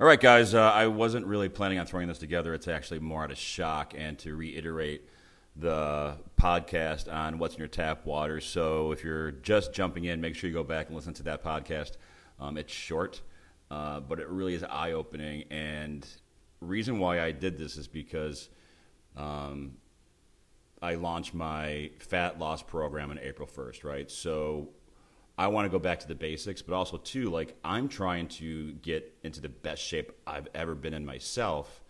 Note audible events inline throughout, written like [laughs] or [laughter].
All right, guys, uh, I wasn't really planning on throwing this together. It's actually more out of shock and to reiterate the podcast on what's in your tap water. So if you're just jumping in, make sure you go back and listen to that podcast. Um, it's short, uh, but it really is eye opening. And reason why I did this is because um, I launched my fat loss program on April 1st, right? So I want to go back to the basics, but also too, like I'm trying to get into the best shape I've ever been in myself,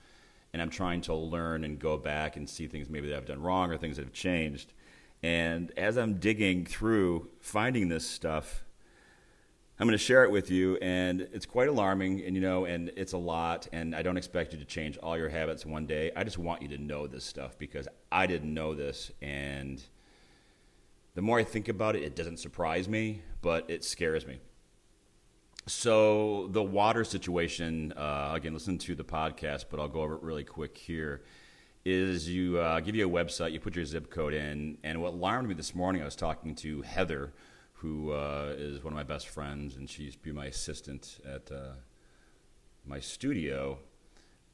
and I'm trying to learn and go back and see things maybe that I've done wrong or things that have changed. And as I'm digging through finding this stuff, I'm going to share it with you, and it's quite alarming, and you know, and it's a lot, and I don't expect you to change all your habits one day. I just want you to know this stuff because I didn't know this, and the more I think about it, it doesn't surprise me, but it scares me. So the water situation, uh, again, listen to the podcast, but I'll go over it really quick here. Is you uh, give you a website, you put your zip code in, and what alarmed me this morning, I was talking to Heather, who uh, is one of my best friends, and she's be my assistant at uh, my studio.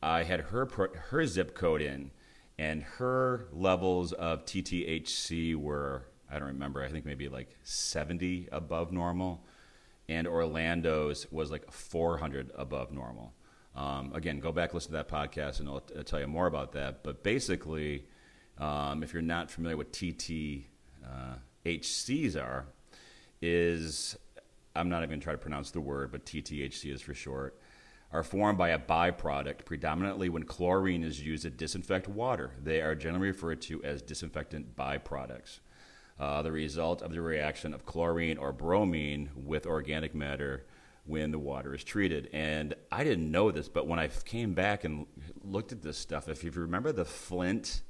I had her her zip code in, and her levels of TTHC were I don't remember. I think maybe like 70 above normal, and Orlando's was like 400 above normal. Um, again, go back listen to that podcast, and I'll, I'll tell you more about that. But basically, um, if you're not familiar with TTHCs uh, are, is I'm not even going to try to pronounce the word, but TTHC is for short. Are formed by a byproduct, predominantly when chlorine is used to disinfect water. They are generally referred to as disinfectant byproducts uh, the result of the reaction of chlorine or bromine with organic matter when the water is treated. And I didn't know this, but when I came back and looked at this stuff, if you remember the Flint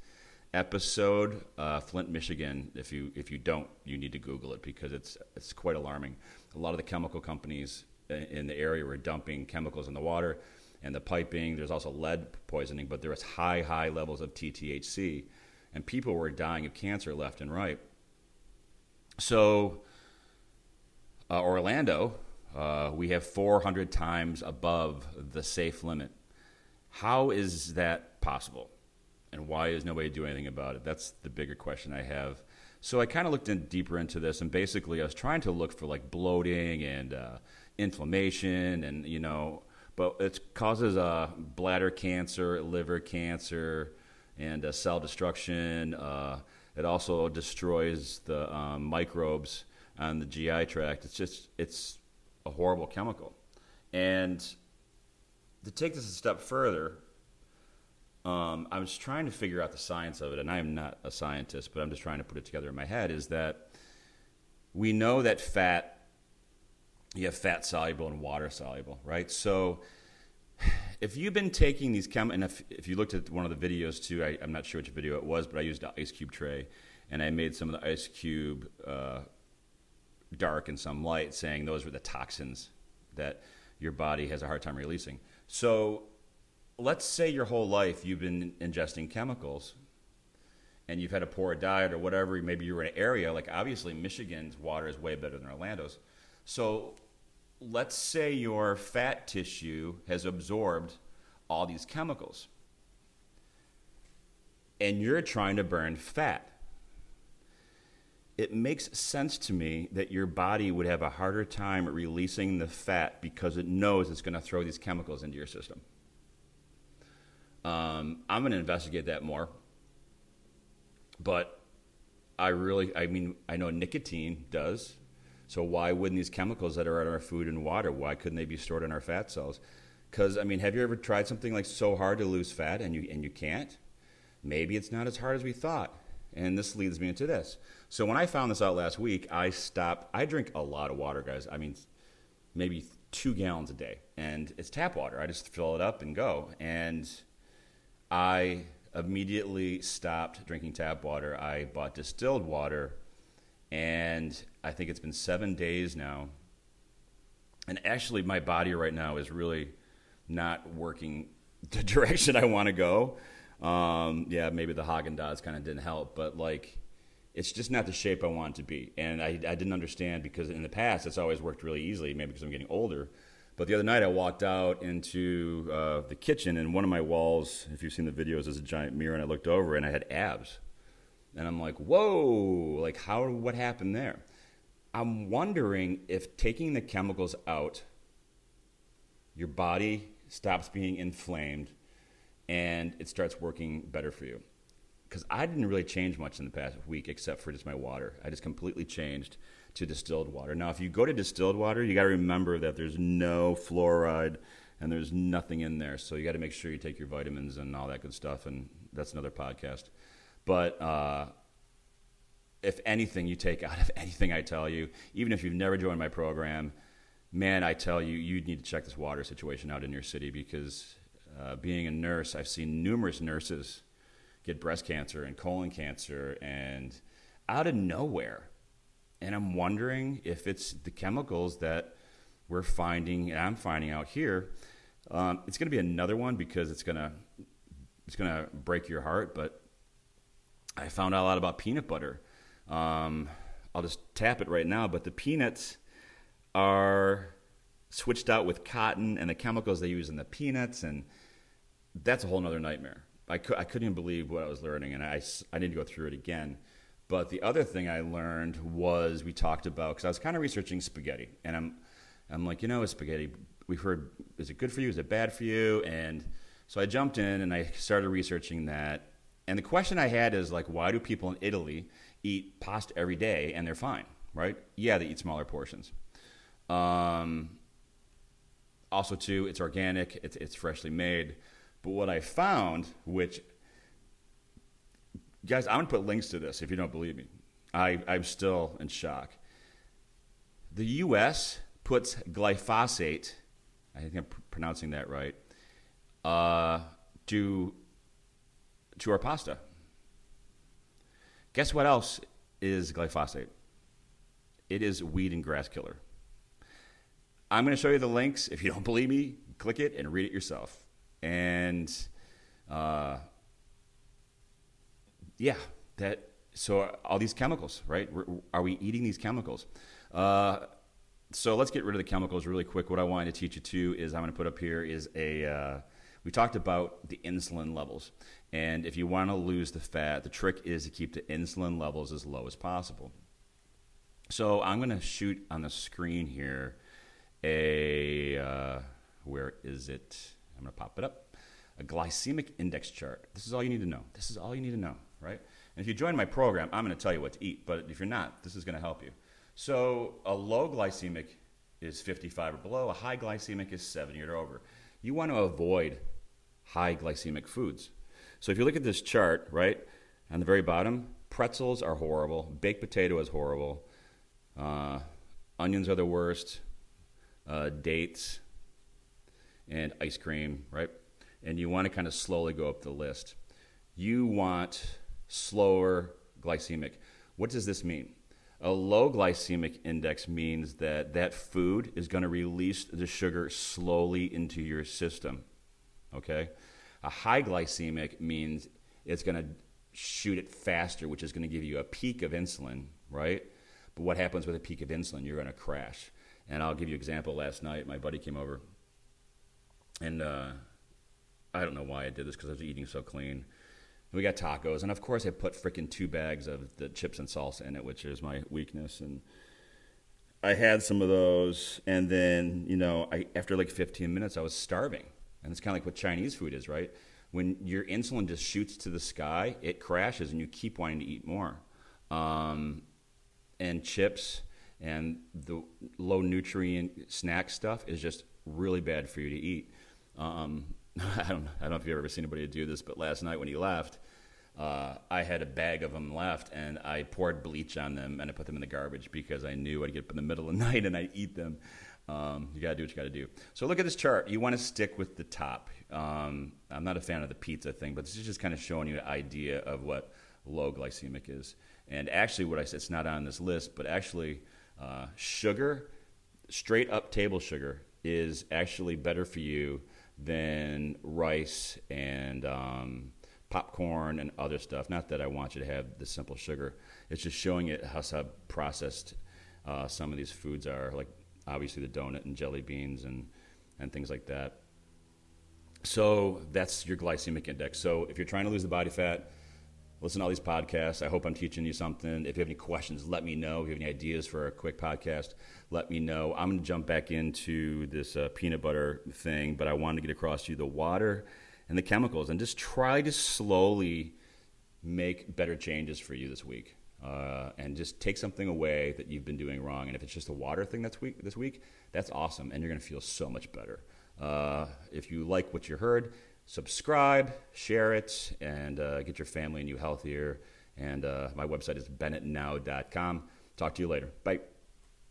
episode, uh, Flint, Michigan, if you if you don't, you need to Google it because it's it's quite alarming. A lot of the chemical companies in the area were dumping chemicals in the water and the piping. There's also lead poisoning, but there was high high levels of TTHC, and people were dying of cancer left and right. So, uh, Orlando, uh, we have 400 times above the safe limit. How is that possible? And why is nobody doing anything about it? That's the bigger question I have. So I kind of looked in deeper into this, and basically I was trying to look for like bloating and uh, inflammation, and you know, but it causes uh, bladder cancer, liver cancer, and uh, cell destruction. It also destroys the um, microbes on the GI tract. It's just it's a horrible chemical. And to take this a step further, um, I was trying to figure out the science of it, and I am not a scientist, but I'm just trying to put it together in my head. Is that we know that fat, you have fat soluble and water soluble, right? So if you've been taking these chem, and if, if you looked at one of the videos too, I, am not sure which video it was, but I used an ice cube tray, and I made some of the ice cube uh, dark and some light, saying those were the toxins that your body has a hard time releasing. So, let's say your whole life you've been ingesting chemicals, and you've had a poor diet or whatever. Maybe you're in an area like obviously Michigan's water is way better than Orlando's. So let's say your fat tissue has absorbed all these chemicals and you're trying to burn fat. It makes sense to me that your body would have a harder time releasing the fat because it knows it's going to throw these chemicals into your system. Um, I'm going to investigate that more. But I really, I mean, I know nicotine does. So why wouldn't these chemicals that are in our food and water, why couldn't they be stored in our fat cells? Because I mean, have you ever tried something like so hard to lose fat and you and you can't? Maybe it's not as hard as we thought. And this leads me into this. So when I found this out last week, I stopped. I drink a lot of water, guys. I mean, maybe two gallons a day, and it's tap water. I just fill it up and go. And I immediately stopped drinking tap water. I bought distilled water and I think it's been seven days now. And actually, my body right now is really not working [laughs] the direction I want to go. Um, yeah, maybe the Haagen Dazs kind of didn't help, but like, it's just not the shape I want to be. And I, I didn't understand because in the past it's always worked really easily, maybe because I'm getting older. But the other night I walked out into uh, the kitchen, and one of my walls, if you've seen the videos, is a giant mirror, and I looked over and I had abs. And I'm like, whoa, like how, what happened there? I'm wondering if taking the chemicals out, your body stops being inflamed and it starts working better for you. Because I didn't really change much in the past week except for just my water. I just completely changed to distilled water. Now, if you go to distilled water, you got to remember that there's no fluoride and there's nothing in there. So you got to make sure you take your vitamins and all that good stuff. And that's another podcast. But uh, if anything you take out of [laughs] anything I tell you, even if you've never joined my program, man, I tell you, you need to check this water situation out in your city because uh, being a nurse, I've seen numerous nurses get breast cancer and colon cancer and out of nowhere and I'm wondering if it's the chemicals that we're finding, and I'm finding out here. Um, it's going to be another one because it's going to it's going to break your heart. But I found out a lot about peanut butter. Um, I'll just tap it right now. But the peanuts are switched out with cotton and the chemicals they use in the peanuts, and that's a whole other nightmare. I, cu- I couldn't even believe what I was learning, and I, I need to go through it again. But the other thing I learned was we talked about because I was kind of researching spaghetti, and I'm I'm like, you know, spaghetti. We've heard, is it good for you? Is it bad for you? And so I jumped in and I started researching that. And the question I had is like, why do people in Italy eat pasta every day and they're fine, right? Yeah, they eat smaller portions. Um, also, too, it's organic, it's, it's freshly made. But what I found, which guys, I'm gonna put links to this if you don't believe me. I, I'm still in shock. The U.S. puts glyphosate, I think I'm pronouncing that right, uh, to to our pasta. Guess what else is glyphosate? It is weed and grass killer. I'm going to show you the links. If you don't [laughs] believe me, click it and read it yourself. And uh, yeah, that so all these chemicals, right? Are we eating these chemicals? Uh, so let's get rid of the chemicals really quick. What I wanted to teach you too is I'm going to put up here is a. Uh, we talked about the insulin levels, and if you want to lose the fat, the trick is to keep the insulin levels as low as possible. So I'm going to shoot on the screen here a. Uh, where is it? I'm going to pop it up. A glycemic index chart. This is all you need to know. This is all you need to know right? And if you join my program, I'm going to tell you what to eat. But if you're not, this is going to help you. So a low glycemic is 55 or below. A high glycemic is 70 or over. You want to avoid high glycemic foods. So if you look at this chart, right, on the very bottom, pretzels are horrible. Baked potato is horrible. Uh, onions are the worst. Uh, dates and ice cream, right? And you want to kind of slowly go up the list. You want slower glycemic. What does this mean? A low glycemic index means that that food is going to release the sugar slowly into your system. Okay? A high glycemic means it's going to shoot it faster, which is going to give you a peak of insulin, right? But what happens with a peak of insulin? You're going to crash. And I'll give you an example. Last night, my buddy came over, and uh, I don't know why I did this because I was eating so clean. We got tacos, and of course, I put freaking two bags of the chips and salsa in it, which is my weakness. And I had some of those, and then you know, I, after like 15 minutes, I was starving, and it's kind of like what Chinese food is, right? When your insulin just shoots to the sky, it crashes, and you keep wanting to eat more. Um, and chips and the low nutrient snack stuff is just really bad for you to eat. Um, [laughs] I don't, I don't know if you've ever seen anybody do this, but last night when he left, uh, I had a bag of them left, and I poured bleach on them and I put them in the garbage because I knew I'd get up in the middle of the [laughs] night and I'd eat them. Um, you got to do what you got to do. So look at this chart. You want to stick with the top. Um, I'm not a fan of the pizza thing, but this is just kind of showing you an idea of what low glycemic is. And actually, what I said, it's not on this list, but actually, uh, sugar, straight up table sugar, is actually better for you than rice and um, popcorn and other stuff. Not that I want you to have the simple sugar. It's just showing it how sub processed uh, some of these foods are, like obviously the donut and jelly beans and and things like that. So that's your glycemic index. So if you're trying to lose the body fat, listen to all these podcasts. I hope I'm teaching you something. If you have any questions, let me know. If you have any ideas for a quick podcast, let me know. I'm going to jump back into this uh, peanut butter thing, but I wanted to get across to you the water and the chemicals and just try to slowly make better changes for you this week. Uh, and just take something away that you've been doing wrong. And if it's just a water thing that's week, this week, that's awesome. And you're going to feel so much better. Uh, if you like what you heard, subscribe, share it, and uh, get your family and you healthier. And uh, my website is bennettnow.com. Talk to you later. Bye.